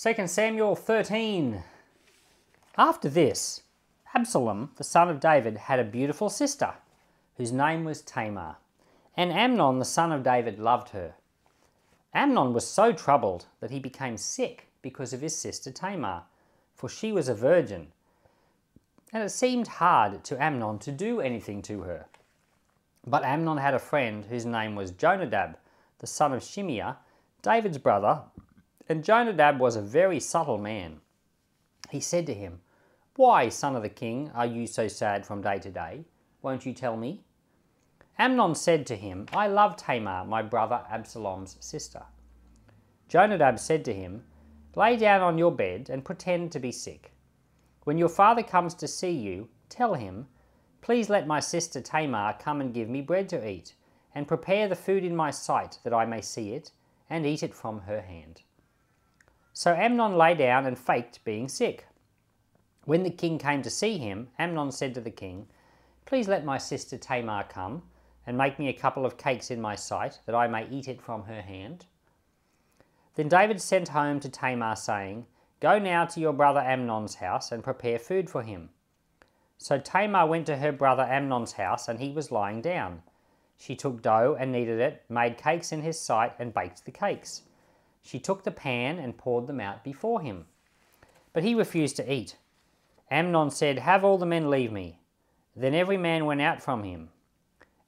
2 Samuel 13. After this, Absalom, the son of David, had a beautiful sister, whose name was Tamar, and Amnon, the son of David, loved her. Amnon was so troubled that he became sick because of his sister Tamar, for she was a virgin, and it seemed hard to Amnon to do anything to her. But Amnon had a friend whose name was Jonadab, the son of Shimeah, David's brother, and Jonadab was a very subtle man. He said to him, Why, son of the king, are you so sad from day to day? Won't you tell me? Amnon said to him, I love Tamar, my brother Absalom's sister. Jonadab said to him, Lay down on your bed and pretend to be sick. When your father comes to see you, tell him, Please let my sister Tamar come and give me bread to eat, and prepare the food in my sight that I may see it, and eat it from her hand. So Amnon lay down and faked being sick. When the king came to see him, Amnon said to the king, Please let my sister Tamar come, and make me a couple of cakes in my sight, that I may eat it from her hand. Then David sent home to Tamar, saying, Go now to your brother Amnon's house, and prepare food for him. So Tamar went to her brother Amnon's house, and he was lying down. She took dough and kneaded it, made cakes in his sight, and baked the cakes. She took the pan and poured them out before him. But he refused to eat. Amnon said, Have all the men leave me. Then every man went out from him.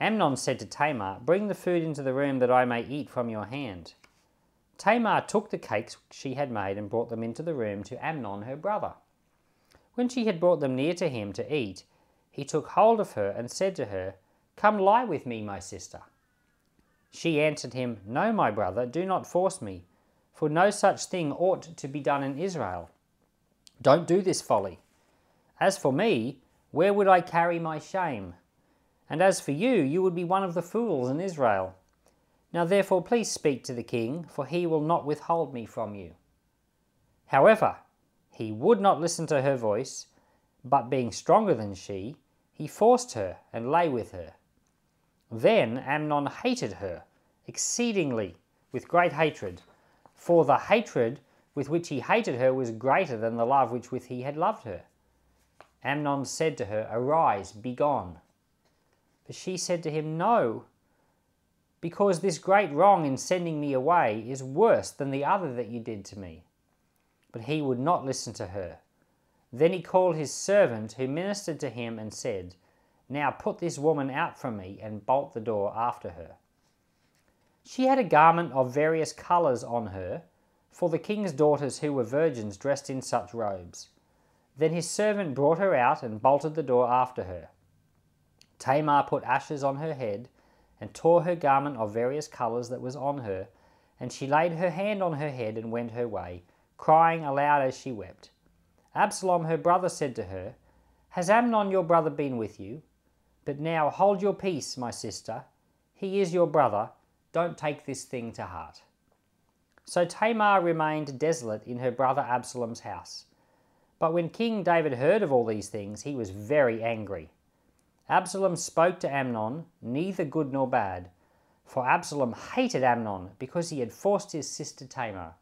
Amnon said to Tamar, Bring the food into the room that I may eat from your hand. Tamar took the cakes she had made and brought them into the room to Amnon her brother. When she had brought them near to him to eat, he took hold of her and said to her, Come lie with me, my sister. She answered him, No, my brother, do not force me, for no such thing ought to be done in Israel. Don't do this folly. As for me, where would I carry my shame? And as for you, you would be one of the fools in Israel. Now therefore please speak to the king, for he will not withhold me from you. However, he would not listen to her voice, but being stronger than she, he forced her and lay with her. Then Amnon hated her exceedingly with great hatred, for the hatred with which he hated her was greater than the love which with he had loved her. Amnon said to her, Arise, be gone. But she said to him, No, because this great wrong in sending me away is worse than the other that you did to me. But he would not listen to her. Then he called his servant who ministered to him and said, Now put this woman out from me and bolt the door after her. She had a garment of various colours on her, for the king's daughters who were virgins dressed in such robes. Then his servant brought her out and bolted the door after her. Tamar put ashes on her head and tore her garment of various colours that was on her, and she laid her hand on her head and went her way, crying aloud as she wept. Absalom her brother said to her, Has Amnon your brother been with you? But now hold your peace, my sister. He is your brother. Don't take this thing to heart. So Tamar remained desolate in her brother Absalom's house. But when King David heard of all these things, he was very angry. Absalom spoke to Amnon, neither good nor bad, for Absalom hated Amnon because he had forced his sister Tamar.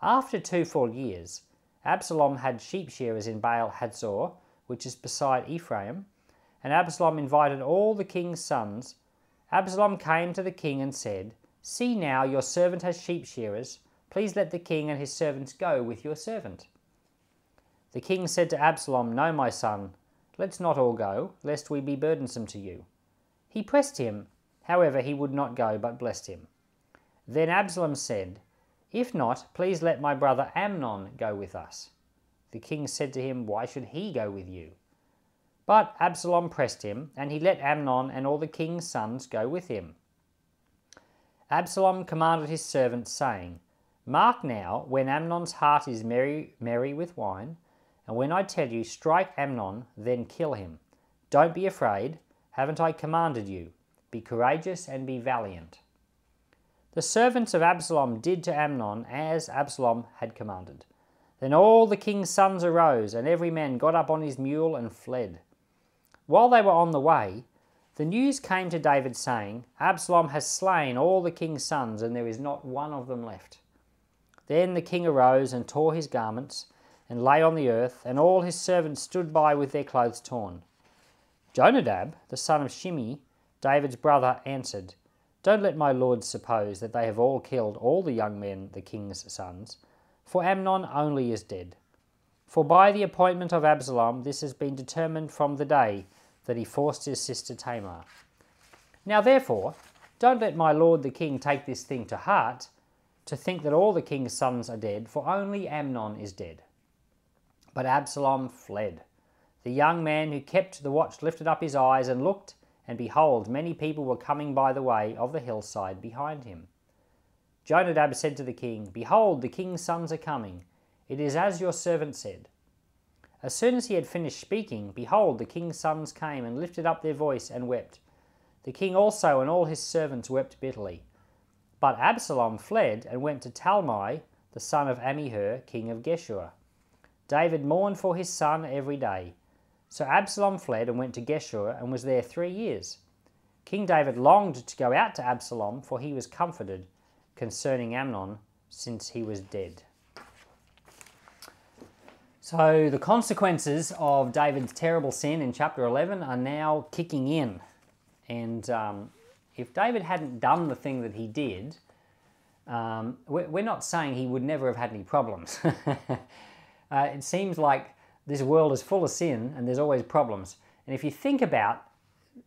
After two full years, Absalom had sheep shearers in Baal Hazor, which is beside Ephraim, and Absalom invited all the king's sons. Absalom came to the king and said, See now, your servant has sheep shearers. Please let the king and his servants go with your servant. The king said to Absalom, No, my son, Let's not all go, lest we be burdensome to you. He pressed him, however, he would not go, but blessed him. Then Absalom said, If not, please let my brother Amnon go with us. The king said to him, Why should he go with you? But Absalom pressed him, and he let Amnon and all the king's sons go with him. Absalom commanded his servants, saying, Mark now, when Amnon's heart is merry, merry with wine, and when I tell you, strike Amnon, then kill him. Don't be afraid. Haven't I commanded you? Be courageous and be valiant. The servants of Absalom did to Amnon as Absalom had commanded. Then all the king's sons arose, and every man got up on his mule and fled. While they were on the way, the news came to David, saying, Absalom has slain all the king's sons, and there is not one of them left. Then the king arose and tore his garments and lay on the earth, and all his servants stood by with their clothes torn. Jonadab, the son of Shimeah, David's brother, answered, Don't let my lords suppose that they have all killed all the young men, the king's sons, for Amnon only is dead. For by the appointment of Absalom, this has been determined from the day that he forced his sister Tamar. Now therefore, don't let my lord the king take this thing to heart, to think that all the king's sons are dead, for only Amnon is dead. But Absalom fled. The young man who kept the watch lifted up his eyes and looked, and behold, many people were coming by the way of the hillside behind him. Jonadab said to the king, Behold, the king's sons are coming. It is as your servant said. As soon as he had finished speaking, behold, the king's sons came and lifted up their voice and wept. The king also and all his servants wept bitterly. But Absalom fled and went to Talmai, the son of Ammihur, king of Geshur. David mourned for his son every day. So Absalom fled and went to Geshur and was there three years. King David longed to go out to Absalom, for he was comforted concerning Amnon, since he was dead. So the consequences of David's terrible sin in chapter 11 are now kicking in. And um, if David hadn't done the thing that he did, um, we're not saying he would never have had any problems. Uh, it seems like this world is full of sin and there's always problems. And if you think about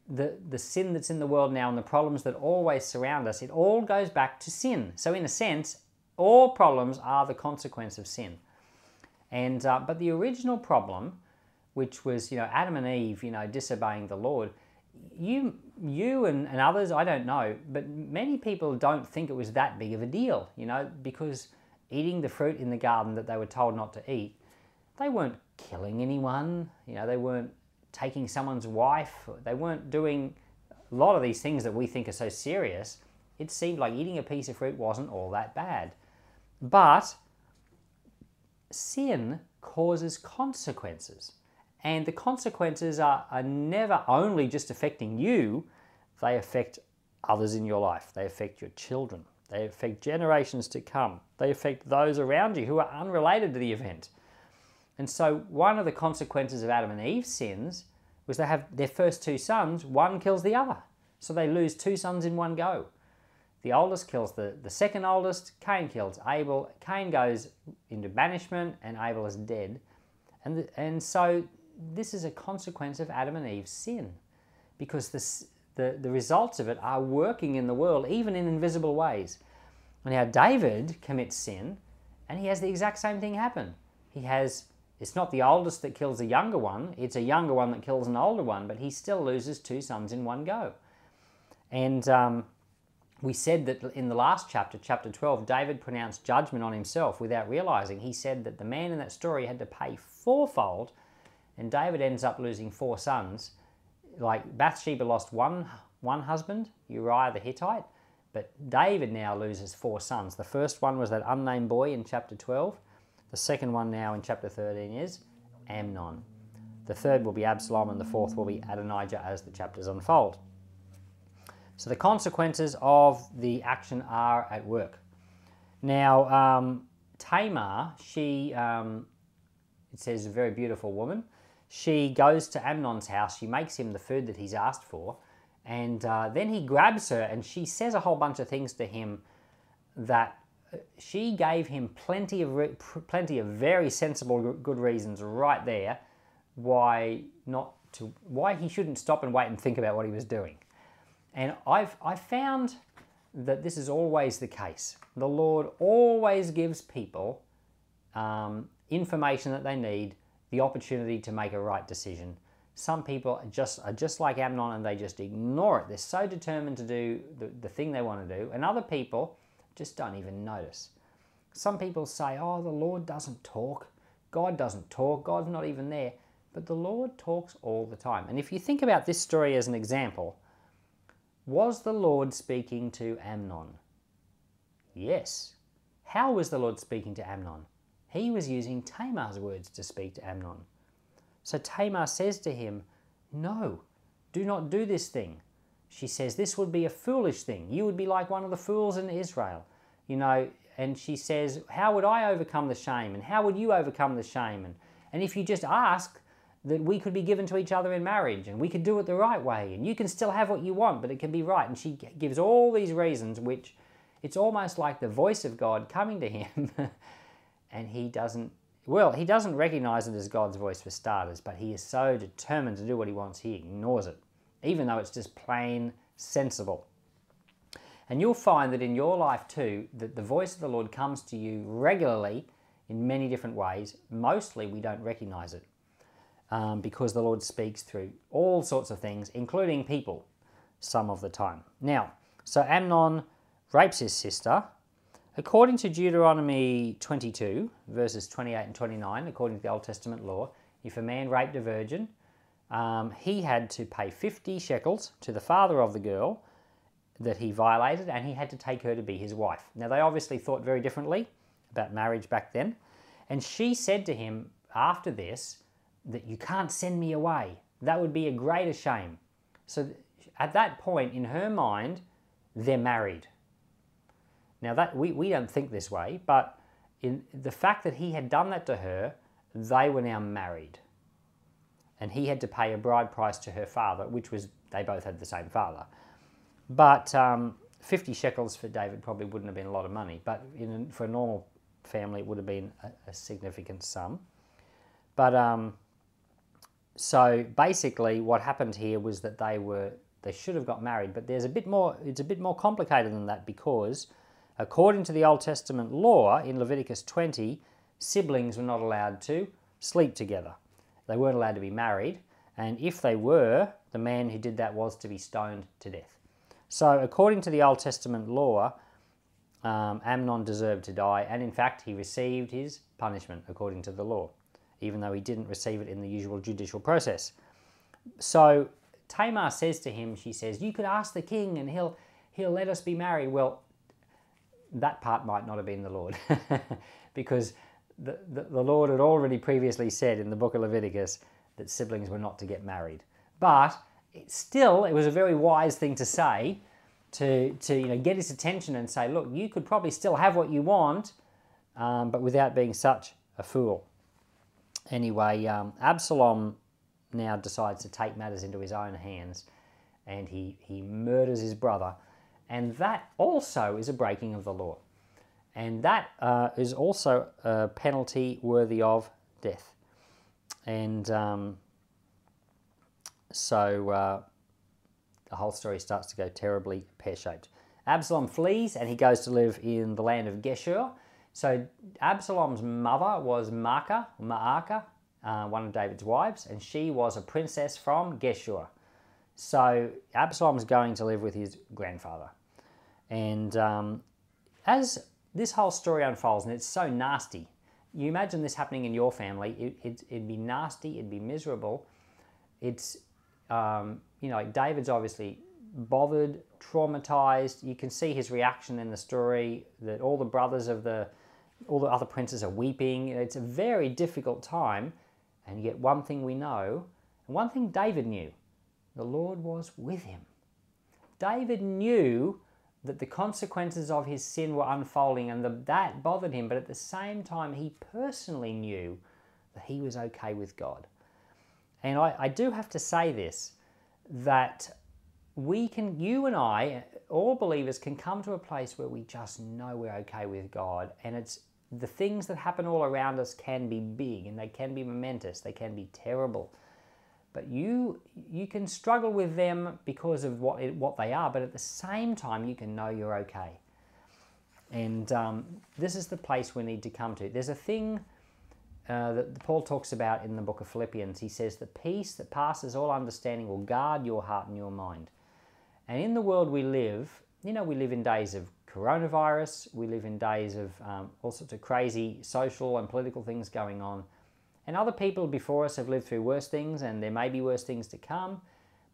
the, the sin that's in the world now and the problems that always surround us, it all goes back to sin. So, in a sense, all problems are the consequence of sin. And uh, but the original problem, which was you know Adam and Eve, you know disobeying the Lord, you you and, and others, I don't know, but many people don't think it was that big of a deal, you know, because eating the fruit in the garden that they were told not to eat, they weren't killing anyone, you know, they weren't taking someone's wife, they weren't doing a lot of these things that we think are so serious. It seemed like eating a piece of fruit wasn't all that bad. But sin causes consequences. And the consequences are, are never only just affecting you, they affect others in your life. They affect your children. They affect generations to come. They affect those around you who are unrelated to the event. And so, one of the consequences of Adam and Eve's sins was they have their first two sons, one kills the other. So they lose two sons in one go. The oldest kills the, the second oldest, Cain kills Abel. Cain goes into banishment, and Abel is dead. And, the, and so, this is a consequence of Adam and Eve's sin because this, the, the results of it are working in the world, even in invisible ways. And now, David commits sin, and he has the exact same thing happen. He has, it's not the oldest that kills a younger one, it's a younger one that kills an older one, but he still loses two sons in one go. And um, we said that in the last chapter, chapter 12, David pronounced judgment on himself without realizing. He said that the man in that story had to pay fourfold, and David ends up losing four sons like Bathsheba lost one one husband, Uriah the Hittite, but David now loses four sons. The first one was that unnamed boy in chapter 12. The second one now in chapter 13 is Amnon. The third will be Absalom, and the fourth will be Adonijah as the chapters unfold. So the consequences of the action are at work. Now, um, Tamar, she, um, it says, a very beautiful woman she goes to Amnon's house, she makes him the food that he's asked for, and uh, then he grabs her and she says a whole bunch of things to him that uh, she gave him plenty of plenty of very sensible good reasons right there why not to why he shouldn't stop and wait and think about what he was doing. And I've I found that this is always the case. The Lord always gives people um, information that they need the opportunity to make a right decision. Some people are just are just like Amnon and they just ignore it. They're so determined to do the, the thing they want to do, and other people just don't even notice. Some people say, Oh, the Lord doesn't talk. God doesn't talk. God's not even there. But the Lord talks all the time. And if you think about this story as an example, was the Lord speaking to Amnon? Yes. How was the Lord speaking to Amnon? He was using Tamar's words to speak to Amnon. So Tamar says to him, No, do not do this thing. She says, This would be a foolish thing. You would be like one of the fools in Israel. You know, and she says, How would I overcome the shame? And how would you overcome the shame? And, and if you just ask, that we could be given to each other in marriage and we could do it the right way and you can still have what you want, but it can be right. And she gives all these reasons, which it's almost like the voice of God coming to him, and he doesn't. Well, he doesn't recognize it as God's voice for starters, but he is so determined to do what he wants, he ignores it, even though it's just plain sensible. And you'll find that in your life too, that the voice of the Lord comes to you regularly in many different ways. Mostly we don't recognize it um, because the Lord speaks through all sorts of things, including people, some of the time. Now, so Amnon rapes his sister. According to Deuteronomy 22, verses 28 and 29, according to the Old Testament law, if a man raped a virgin, um, he had to pay 50 shekels to the father of the girl that he violated, and he had to take her to be his wife. Now, they obviously thought very differently about marriage back then. And she said to him after this that you can't send me away. That would be a greater shame. So at that point, in her mind, they're married. Now that we, we don't think this way, but in the fact that he had done that to her, they were now married. And he had to pay a bride price to her father, which was they both had the same father. But um, 50 shekels for David probably wouldn't have been a lot of money, but in, for a normal family, it would have been a, a significant sum. But um, so basically, what happened here was that they were they should have got married, but there's a bit more. It's a bit more complicated than that because, according to the Old Testament law in Leviticus 20, siblings were not allowed to sleep together. They weren't allowed to be married, and if they were, the man who did that was to be stoned to death. So, according to the Old Testament law, um, Amnon deserved to die, and in fact, he received his punishment according to the law even though he didn't receive it in the usual judicial process. So Tamar says to him, she says, You could ask the king and he'll, he'll let us be married. Well, that part might not have been the Lord because the, the, the, Lord had already previously said in the book of Leviticus that siblings were not to get married. But it, still, it was a very wise thing to say to, to you know, get his attention and say, Look, you could probably still have what you want, um, but without being such a fool anyway, um, Absalom now decides to take matters into his own hands and he, he murders his brother. And that also is a breaking of the law. And that uh, is also a penalty worthy of death. And um, so uh, the whole story starts to go terribly pear shaped. Absalom flees and he goes to live in the land of Geshur so Absalom's mother was Maacah, uh, one of David's wives, and she was a princess from Geshur. So Absalom's going to live with his grandfather. And um, as this whole story unfolds, and it's so nasty, you imagine this happening in your family, it, would it, be nasty, it'd be miserable. It's, um, you know, like David's obviously bothered, traumatized. You can see his reaction in the story that all the brothers of the all the other princes are weeping. It's a very difficult time, and yet one thing we know, and one thing David knew the Lord was with him. David knew that the consequences of his sin were unfolding and the, that bothered him, but at the same time, he personally knew that he was okay with God. And I, I do have to say this that we can, you and I, all believers, can come to a place where we just know we're okay with God, and it's the things that happen all around us can be big and they can be momentous, they can be terrible. But you you can struggle with them because of what it, what they are, but at the same time you can know you're okay. And um, this is the place we need to come to. There's a thing uh, that Paul talks about in the book of Philippians. He says, The peace that passes all understanding will guard your heart and your mind. And in the world we live, you know, we live in days of coronavirus. We live in days of um, all sorts of crazy social and political things going on. And other people before us have lived through worse things, and there may be worse things to come.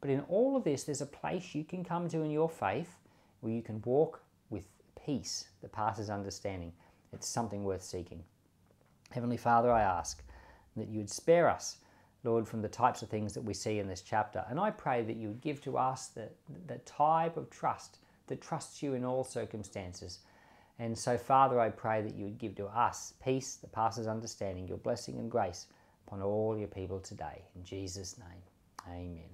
But in all of this, there's a place you can come to in your faith where you can walk with peace that passes understanding. It's something worth seeking. Heavenly Father, I ask that you would spare us, Lord, from the types of things that we see in this chapter. And I pray that you would give to us the, the type of trust that trusts you in all circumstances. And so, Father, I pray that you would give to us peace that passes understanding, your blessing and grace upon all your people today. In Jesus' name, amen.